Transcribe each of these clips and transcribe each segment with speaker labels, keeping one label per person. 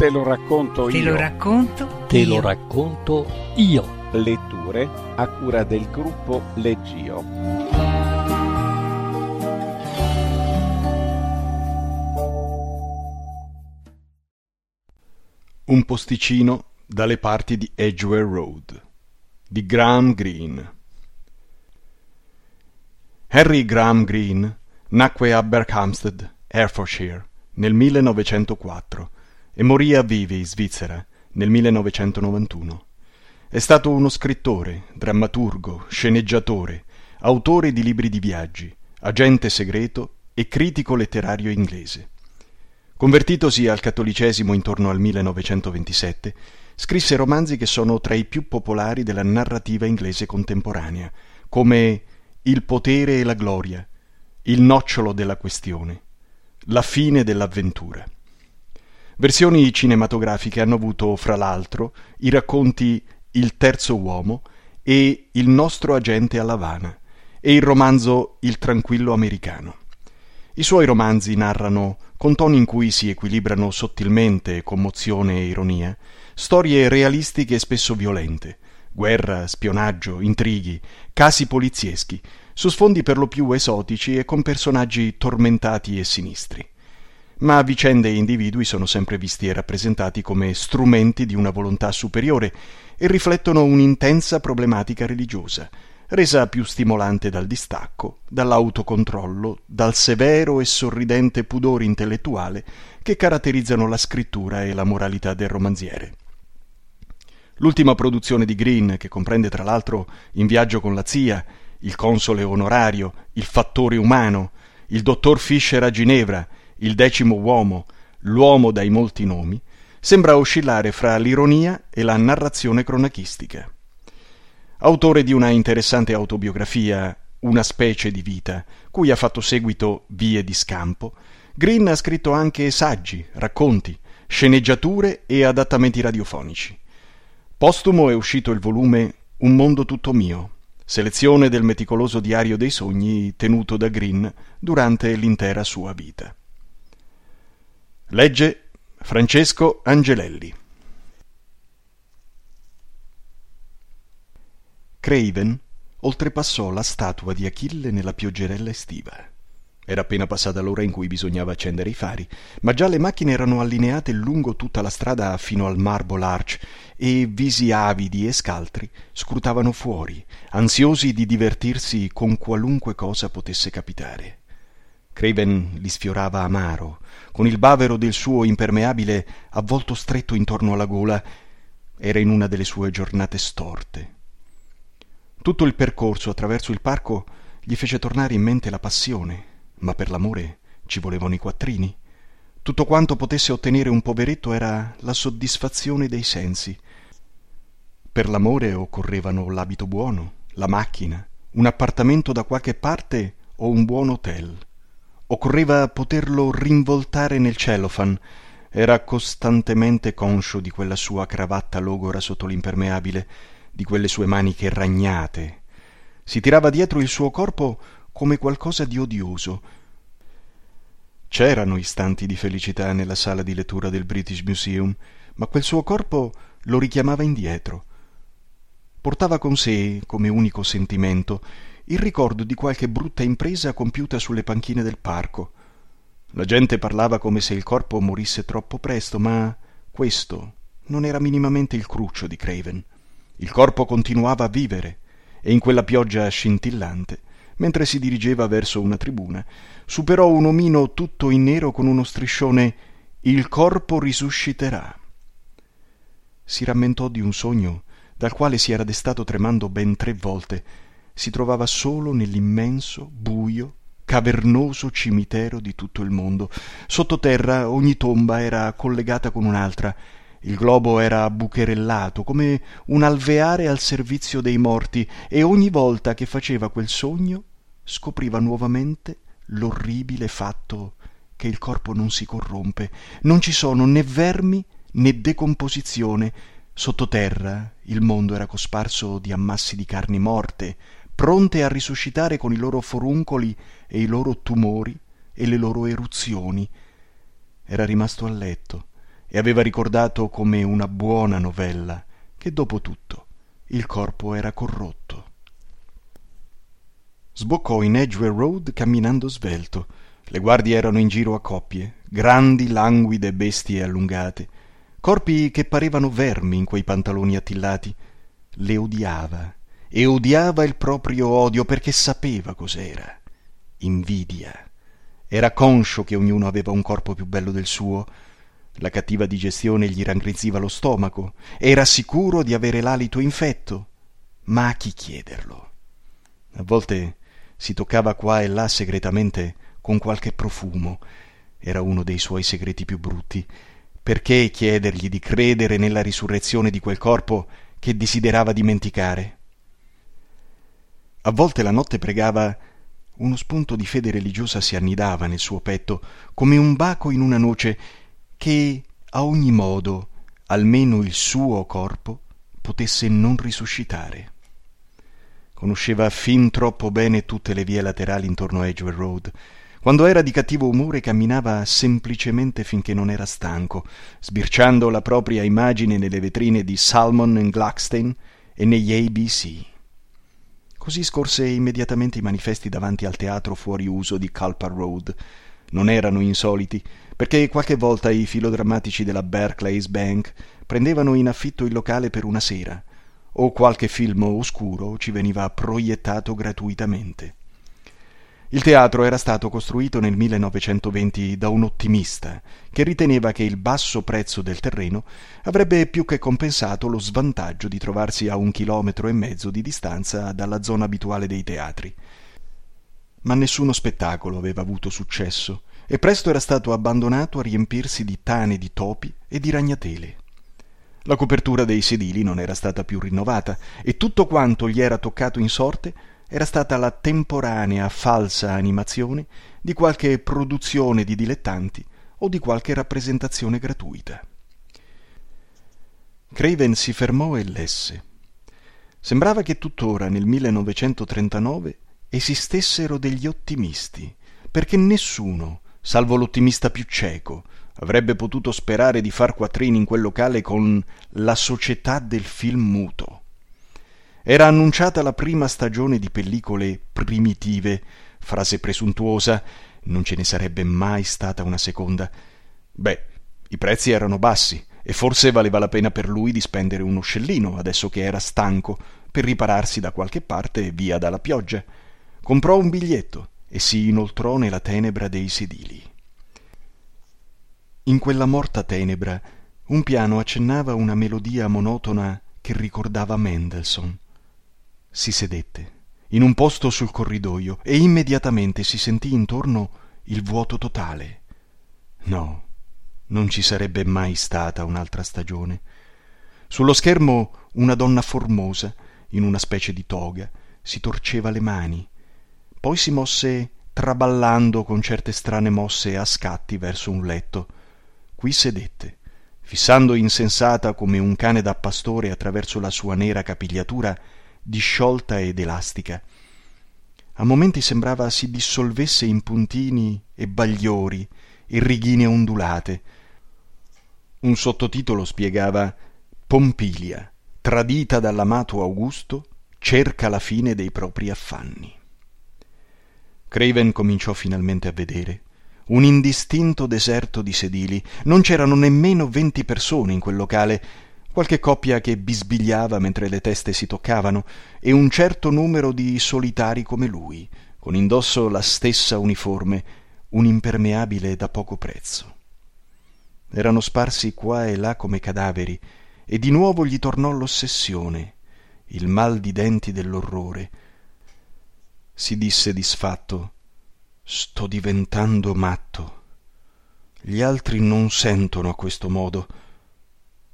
Speaker 1: Te lo racconto
Speaker 2: Te
Speaker 1: io.
Speaker 2: lo racconto
Speaker 3: Te
Speaker 2: io.
Speaker 3: lo racconto io.
Speaker 1: Letture a cura del gruppo Leggio.
Speaker 4: Un posticino dalle parti di Edgware Road di Graham Greene. Harry Graham Greene nacque a Berkhamsted, Hertfordshire, nel 1904 e morì a Vivi, Svizzera, nel 1991. È stato uno scrittore, drammaturgo, sceneggiatore, autore di libri di viaggi, agente segreto e critico letterario inglese. Convertitosi al cattolicesimo intorno al 1927, scrisse romanzi che sono tra i più popolari della narrativa inglese contemporanea, come Il potere e la gloria, Il nocciolo della questione, La fine dell'avventura. Versioni cinematografiche hanno avuto, fra l'altro, i racconti Il terzo uomo e Il nostro agente a Lavana e il romanzo Il tranquillo americano. I suoi romanzi narrano, con toni in cui si equilibrano sottilmente commozione e ironia, storie realistiche e spesso violente, guerra, spionaggio, intrighi, casi polizieschi, su sfondi per lo più esotici e con personaggi tormentati e sinistri. Ma vicende e individui sono sempre visti e rappresentati come strumenti di una volontà superiore e riflettono un'intensa problematica religiosa, resa più stimolante dal distacco, dall'autocontrollo, dal severo e sorridente pudore intellettuale che caratterizzano la scrittura e la moralità del romanziere. L'ultima produzione di Green, che comprende tra l'altro In viaggio con la zia, Il console onorario, Il fattore umano, Il dottor Fischer a Ginevra, Il decimo uomo, L'uomo dai molti nomi, sembra oscillare fra l'ironia e la narrazione cronachistica. Autore di una interessante autobiografia, Una specie di vita, cui ha fatto seguito Vie di scampo, Green ha scritto anche saggi, racconti, sceneggiature e adattamenti radiofonici. Postumo è uscito il volume Un mondo tutto mio, selezione del meticoloso diario dei sogni tenuto da Green durante l'intera sua vita. Legge Francesco Angelelli. Craven oltrepassò la statua di Achille nella pioggerella estiva. Era appena passata l'ora in cui bisognava accendere i fari, ma già le macchine erano allineate lungo tutta la strada fino al Marble Arch e visi avidi e scaltri scrutavano fuori, ansiosi di divertirsi con qualunque cosa potesse capitare. Craven li sfiorava amaro, con il bavero del suo impermeabile avvolto stretto intorno alla gola. Era in una delle sue giornate storte. Tutto il percorso attraverso il parco gli fece tornare in mente la passione, ma per l'amore ci volevano i quattrini. Tutto quanto potesse ottenere un poveretto era la soddisfazione dei sensi. Per l'amore occorrevano l'abito buono, la macchina, un appartamento da qualche parte o un buon hotel. Occorreva poterlo rinvoltare nel cellophane. Era costantemente conscio di quella sua cravatta logora sotto l'impermeabile, di quelle sue maniche ragnate. Si tirava dietro il suo corpo come qualcosa di odioso. C'erano istanti di felicità nella sala di lettura del British Museum, ma quel suo corpo lo richiamava indietro. Portava con sé, come unico sentimento, il ricordo di qualche brutta impresa compiuta sulle panchine del parco. La gente parlava come se il corpo morisse troppo presto, ma questo non era minimamente il cruccio di Craven. Il corpo continuava a vivere, e in quella pioggia scintillante, mentre si dirigeva verso una tribuna, superò un omino tutto in nero con uno striscione Il corpo risusciterà. Si rammentò di un sogno dal quale si era destato tremando ben tre volte. Si trovava solo nell'immenso, buio, cavernoso cimitero di tutto il mondo. Sottoterra ogni tomba era collegata con un'altra. Il globo era bucherellato come un alveare al servizio dei morti e ogni volta che faceva quel sogno scopriva nuovamente l'orribile fatto che il corpo non si corrompe, non ci sono né vermi né decomposizione. Sottoterra il mondo era cosparso di ammassi di carni morte, pronte a risuscitare con i loro foruncoli e i loro tumori e le loro eruzioni. Era rimasto a letto e aveva ricordato come una buona novella che dopo tutto il corpo era corrotto. Sboccò in Edgware Road camminando svelto. Le guardie erano in giro a coppie, grandi, languide bestie allungate, corpi che parevano vermi in quei pantaloni attillati. Le odiava e odiava il proprio odio perché sapeva cos'era. Invidia. Era conscio che ognuno aveva un corpo più bello del suo. La cattiva digestione gli raggrinziva lo stomaco. Era sicuro di avere l'alito infetto. Ma a chi chiederlo? A volte si toccava qua e là segretamente con qualche profumo. Era uno dei suoi segreti più brutti. Perché chiedergli di credere nella risurrezione di quel corpo che desiderava dimenticare? A volte la notte pregava uno spunto di fede religiosa si annidava nel suo petto come un baco in una noce che a ogni modo almeno il suo corpo potesse non risuscitare. Conosceva fin troppo bene tutte le vie laterali intorno a edgware road. Quando era di cattivo umore camminava semplicemente finché non era stanco sbirciando la propria immagine nelle vetrine di salmon and glaxstein e negli abc Così scorse immediatamente i manifesti davanti al teatro fuori uso di Culper Road. Non erano insoliti, perché qualche volta i filodrammatici della Barclays Bank prendevano in affitto il locale per una sera, o qualche film oscuro ci veniva proiettato gratuitamente. Il teatro era stato costruito nel 1920 da un ottimista che riteneva che il basso prezzo del terreno avrebbe più che compensato lo svantaggio di trovarsi a un chilometro e mezzo di distanza dalla zona abituale dei teatri. Ma nessuno spettacolo aveva avuto successo e presto era stato abbandonato a riempirsi di tane di topi e di ragnatele. La copertura dei sedili non era stata più rinnovata e tutto quanto gli era toccato in sorte era stata la temporanea falsa animazione di qualche produzione di dilettanti o di qualche rappresentazione gratuita. Craven si fermò e lesse. Sembrava che tuttora nel 1939 esistessero degli ottimisti, perché nessuno, salvo l'ottimista più cieco, avrebbe potuto sperare di far quattrini in quel locale con la società del film muto. Era annunciata la prima stagione di pellicole primitive, frase presuntuosa, non ce ne sarebbe mai stata una seconda. Beh, i prezzi erano bassi e forse valeva la pena per lui di spendere uno scellino, adesso che era stanco, per ripararsi da qualche parte via dalla pioggia. Comprò un biglietto e si inoltrò nella tenebra dei sedili. In quella morta tenebra un piano accennava una melodia monotona che ricordava Mendelssohn si sedette in un posto sul corridoio e immediatamente si sentì intorno il vuoto totale. No non ci sarebbe mai stata un'altra stagione. Sullo schermo una donna formosa in una specie di toga si torceva le mani. Poi si mosse traballando con certe strane mosse a scatti verso un letto. Qui sedette fissando insensata come un cane da pastore attraverso la sua nera capigliatura disciolta ed elastica. A momenti sembrava si dissolvesse in puntini e bagliori e righine ondulate. Un sottotitolo spiegava pompilia tradita dall'amato augusto cerca la fine dei propri affanni. Craven cominciò finalmente a vedere un indistinto deserto di sedili. Non c'erano nemmeno venti persone in quel locale qualche coppia che bisbigliava mentre le teste si toccavano e un certo numero di solitari come lui con indosso la stessa uniforme un impermeabile da poco prezzo. Erano sparsi qua e là come cadaveri e di nuovo gli tornò l'ossessione il mal di denti dell'orrore. Si disse disfatto sto diventando matto. Gli altri non sentono a questo modo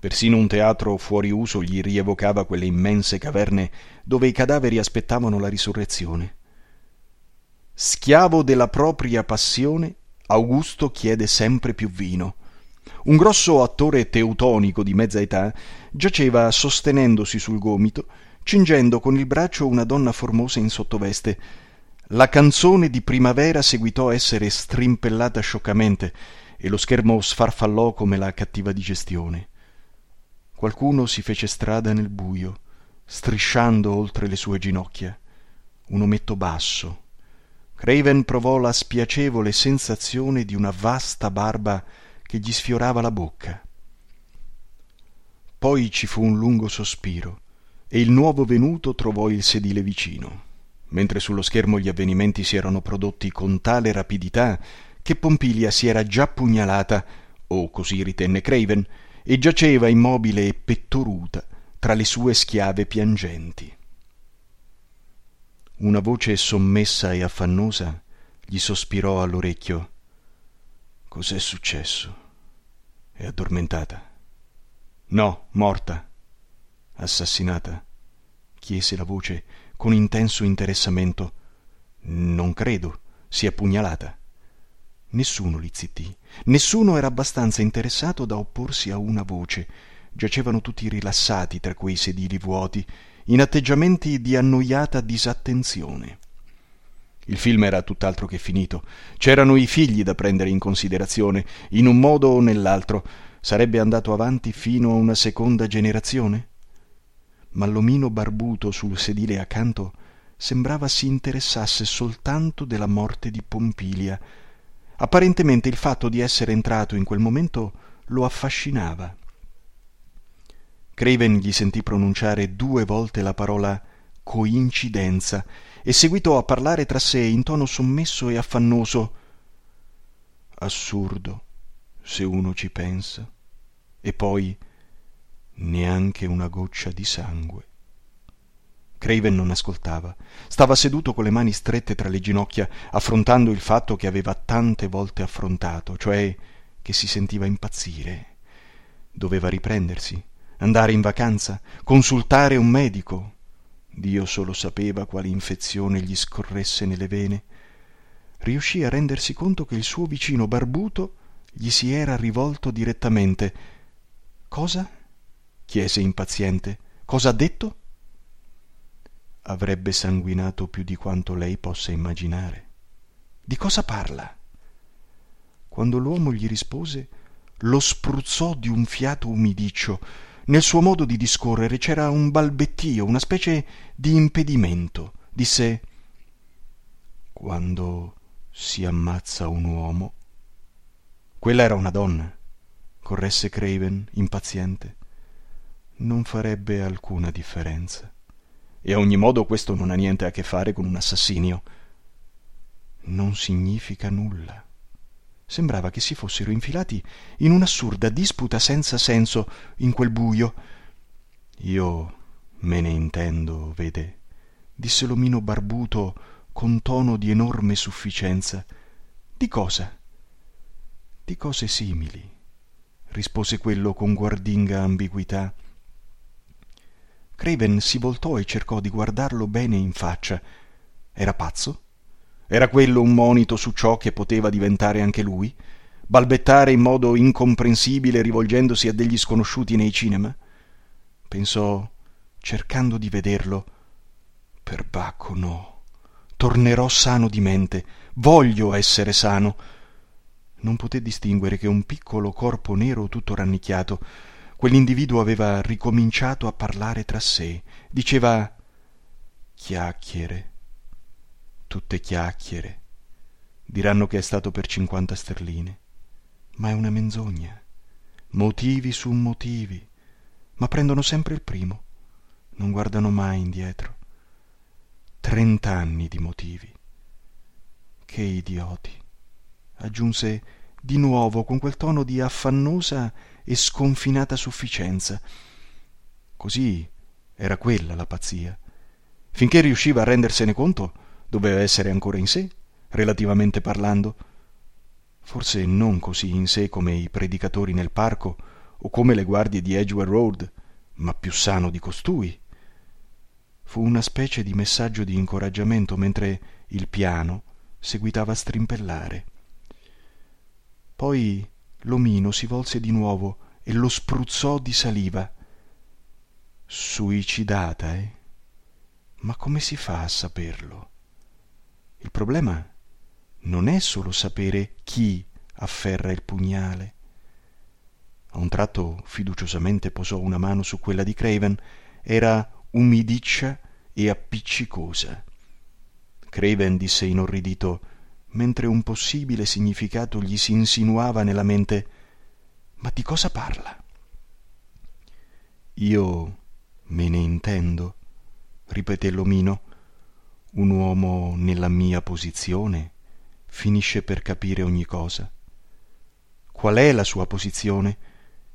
Speaker 4: persino un teatro fuori uso gli rievocava quelle immense caverne dove i cadaveri aspettavano la risurrezione. Schiavo della propria passione augusto chiede sempre più vino. Un grosso attore teutonico di mezza età giaceva sostenendosi sul gomito cingendo con il braccio una donna formosa in sottoveste. La canzone di primavera seguitò a essere strimpellata scioccamente e lo schermo sfarfallò come la cattiva digestione. Qualcuno si fece strada nel buio, strisciando oltre le sue ginocchia. Un ometto basso. Craven provò la spiacevole sensazione di una vasta barba che gli sfiorava la bocca. Poi ci fu un lungo sospiro e il nuovo venuto trovò il sedile vicino, mentre sullo schermo gli avvenimenti si erano prodotti con tale rapidità che Pompilia si era già pugnalata, o così ritenne Craven, e giaceva immobile e pettoruta tra le sue schiave piangenti. Una voce sommessa e affannosa gli sospirò all'orecchio Cos'è successo? È addormentata. No, morta. Assassinata? chiese la voce con intenso interessamento. Non credo. Si è pugnalata. Nessuno li zittì. Nessuno era abbastanza interessato da opporsi a una voce. Giacevano tutti rilassati tra quei sedili vuoti, in atteggiamenti di annoiata disattenzione. Il film era tutt'altro che finito. C'erano i figli da prendere in considerazione, in un modo o nell'altro sarebbe andato avanti fino a una seconda generazione? Ma l'omino barbuto sul sedile accanto sembrava si interessasse soltanto della morte di Pompilia. Apparentemente il fatto di essere entrato in quel momento lo affascinava. Craven gli sentì pronunciare due volte la parola coincidenza e seguitò a parlare tra sé in tono sommesso e affannoso. Assurdo se uno ci pensa, e poi neanche una goccia di sangue. Craven non ascoltava. Stava seduto con le mani strette tra le ginocchia, affrontando il fatto che aveva tante volte affrontato, cioè che si sentiva impazzire. Doveva riprendersi, andare in vacanza, consultare un medico. Dio solo sapeva quale infezione gli scorresse nelle vene. Riuscì a rendersi conto che il suo vicino barbuto gli si era rivolto direttamente. Cosa? chiese impaziente. Cosa ha detto? Avrebbe sanguinato più di quanto lei possa immaginare. Di cosa parla? Quando l'uomo gli rispose, lo spruzzò di un fiato umidiccio. Nel suo modo di discorrere c'era un balbettio, una specie di impedimento. Disse Quando si ammazza un uomo quella era una donna, corresse Craven, impaziente. Non farebbe alcuna differenza. E a ogni modo questo non ha niente a che fare con un assassinio. Non significa nulla. Sembrava che si fossero infilati in un'assurda disputa senza senso in quel buio. Io me ne intendo, vede, disse l'omino barbuto con tono di enorme sufficienza. Di cosa? di cose simili, rispose quello con guardinga ambiguità. Craven si voltò e cercò di guardarlo bene in faccia. Era pazzo? Era quello un monito su ciò che poteva diventare anche lui? Balbettare in modo incomprensibile rivolgendosi a degli sconosciuti nei cinema? Pensò, cercando di vederlo. Perbacco no. Tornerò sano di mente. Voglio essere sano non poté distinguere che un piccolo corpo nero tutto rannicchiato. Quell'individuo aveva ricominciato a parlare tra sé. Diceva chiacchiere, tutte chiacchiere. Diranno che è stato per cinquanta sterline, ma è una menzogna. Motivi su motivi, ma prendono sempre il primo, non guardano mai indietro. Trent'anni di motivi. Che idioti aggiunse di nuovo con quel tono di affannosa e sconfinata sufficienza. Così era quella la pazzia. Finché riusciva a rendersene conto, doveva essere ancora in sé, relativamente parlando. Forse non così in sé come i predicatori nel parco o come le guardie di Edgware Road, ma più sano di costui. Fu una specie di messaggio di incoraggiamento mentre il piano seguitava a strimpellare. Poi l'omino si volse di nuovo e lo spruzzò di saliva. Suicidata, eh? Ma come si fa a saperlo? Il problema non è solo sapere chi afferra il pugnale. A un tratto fiduciosamente posò una mano su quella di Craven. Era umidiccia e appiccicosa. Craven disse inorridito, mentre un possibile significato gli si insinuava nella mente Ma di cosa parla? Io me ne intendo, ripeté l'omino. Un uomo nella mia posizione finisce per capire ogni cosa. Qual è la sua posizione?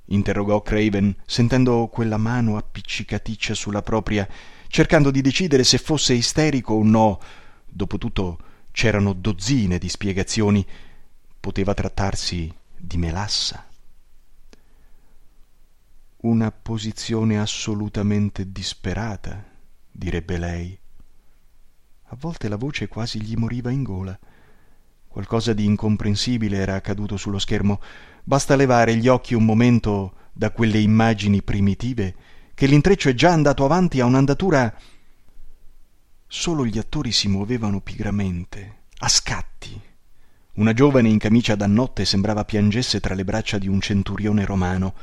Speaker 4: interrogò Craven, sentendo quella mano appiccicaticcia sulla propria, cercando di decidere se fosse isterico o no. Dopotutto c'erano dozzine di spiegazioni. Poteva trattarsi di melassa. Una posizione assolutamente disperata, direbbe lei. A volte la voce quasi gli moriva in gola. Qualcosa di incomprensibile era accaduto sullo schermo. Basta levare gli occhi un momento da quelle immagini primitive che l'intreccio è già andato avanti a un'andatura. Solo gli attori si muovevano pigramente, a scatti. Una giovane in camicia da notte sembrava piangesse tra le braccia di un centurione romano.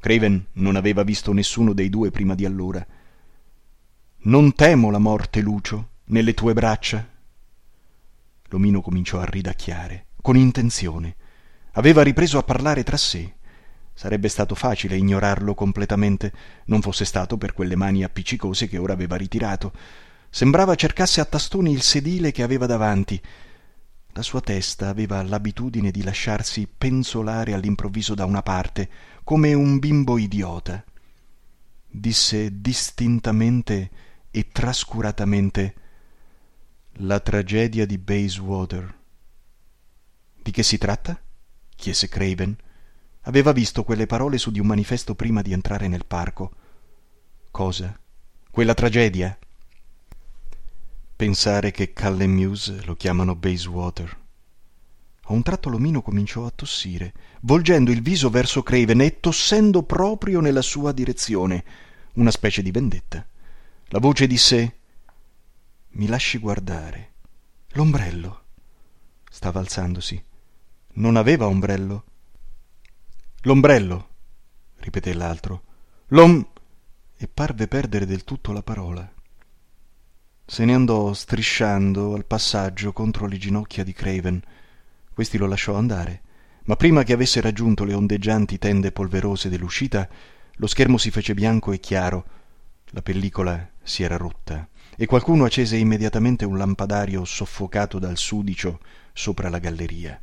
Speaker 4: Craven non aveva visto nessuno dei due prima di allora. Non temo la morte, Lucio, nelle tue braccia, L'omino cominciò a ridacchiare, con intenzione. Aveva ripreso a parlare tra sé. Sarebbe stato facile ignorarlo completamente, non fosse stato per quelle mani appiccicose che ora aveva ritirato. Sembrava cercasse a tastoni il sedile che aveva davanti. La sua testa aveva l'abitudine di lasciarsi penzolare all'improvviso da una parte, come un bimbo idiota. Disse distintamente e trascuratamente la tragedia di Bayswater. Di che si tratta? chiese Craven. Aveva visto quelle parole su di un manifesto prima di entrare nel parco. Cosa? Quella tragedia? Pensare che Cullen Muse lo chiamano Bayswater. A un tratto l'omino cominciò a tossire, volgendo il viso verso Craven e tossendo proprio nella sua direzione, una specie di vendetta. La voce disse mi lasci guardare. L'ombrello. Stava alzandosi. Non aveva ombrello. L'ombrello, ripeté l'altro. L'om. e parve perdere del tutto la parola. Se ne andò strisciando al passaggio contro le ginocchia di Craven. Questi lo lasciò andare, ma prima che avesse raggiunto le ondeggianti tende polverose dell'uscita, lo schermo si fece bianco e chiaro. La pellicola si era rotta e qualcuno accese immediatamente un lampadario soffocato dal sudicio sopra la galleria.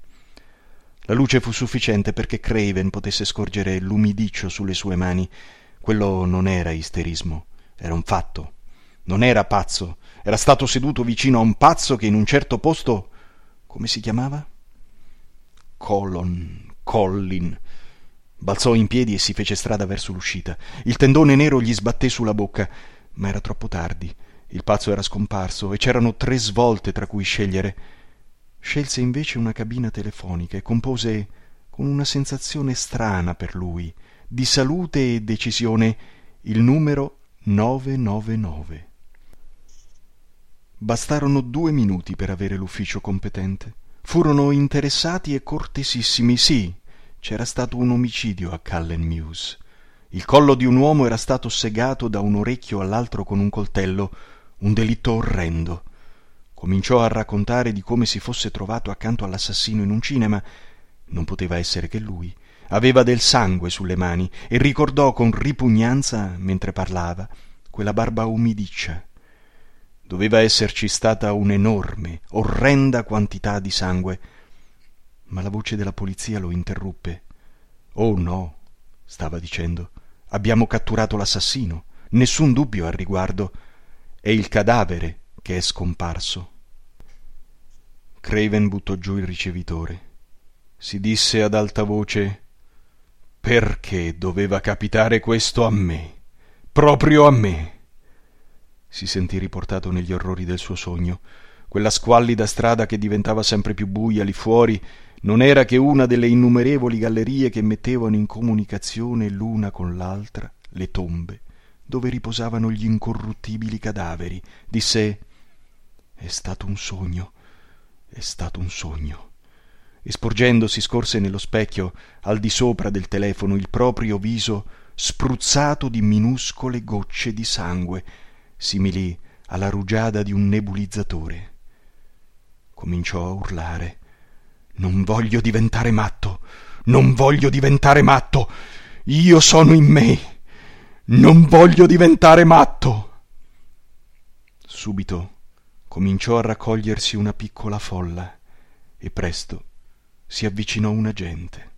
Speaker 4: La luce fu sufficiente perché Craven potesse scorgere l'umidiccio sulle sue mani. Quello non era isterismo, era un fatto. Non era pazzo, era stato seduto vicino a un pazzo che in un certo posto. come si chiamava? Colon, Collin. Balzò in piedi e si fece strada verso l'uscita. Il tendone nero gli sbatté sulla bocca, ma era troppo tardi. Il pazzo era scomparso e c'erano tre svolte tra cui scegliere. Scelse invece una cabina telefonica e compose, con una sensazione strana per lui, di salute e decisione, il numero 999. Bastarono due minuti per avere l'ufficio competente. Furono interessati e cortesissimi, sì, c'era stato un omicidio a Cullen Mews. Il collo di un uomo era stato segato da un orecchio all'altro con un coltello, un delitto orrendo. Cominciò a raccontare di come si fosse trovato accanto all'assassino in un cinema. Non poteva essere che lui. Aveva del sangue sulle mani e ricordò con ripugnanza, mentre parlava, quella barba umidiccia. Doveva esserci stata un'enorme, orrenda quantità di sangue. Ma la voce della polizia lo interruppe. Oh no, stava dicendo. Abbiamo catturato l'assassino. Nessun dubbio al riguardo. È il cadavere che è scomparso. Craven buttò giù il ricevitore. Si disse ad alta voce Perché doveva capitare questo a me? Proprio a me. Si sentì riportato negli orrori del suo sogno. Quella squallida strada che diventava sempre più buia lì fuori non era che una delle innumerevoli gallerie che mettevano in comunicazione l'una con l'altra le tombe dove riposavano gli incorruttibili cadaveri, disse È stato un sogno, è stato un sogno. e sporgendosi scorse nello specchio al di sopra del telefono il proprio viso spruzzato di minuscole gocce di sangue simili alla rugiada di un nebulizzatore. Cominciò a urlare. Non voglio diventare matto. Non voglio diventare matto. Io sono in me. Non voglio diventare matto. Subito cominciò a raccogliersi una piccola folla e presto si avvicinò un agente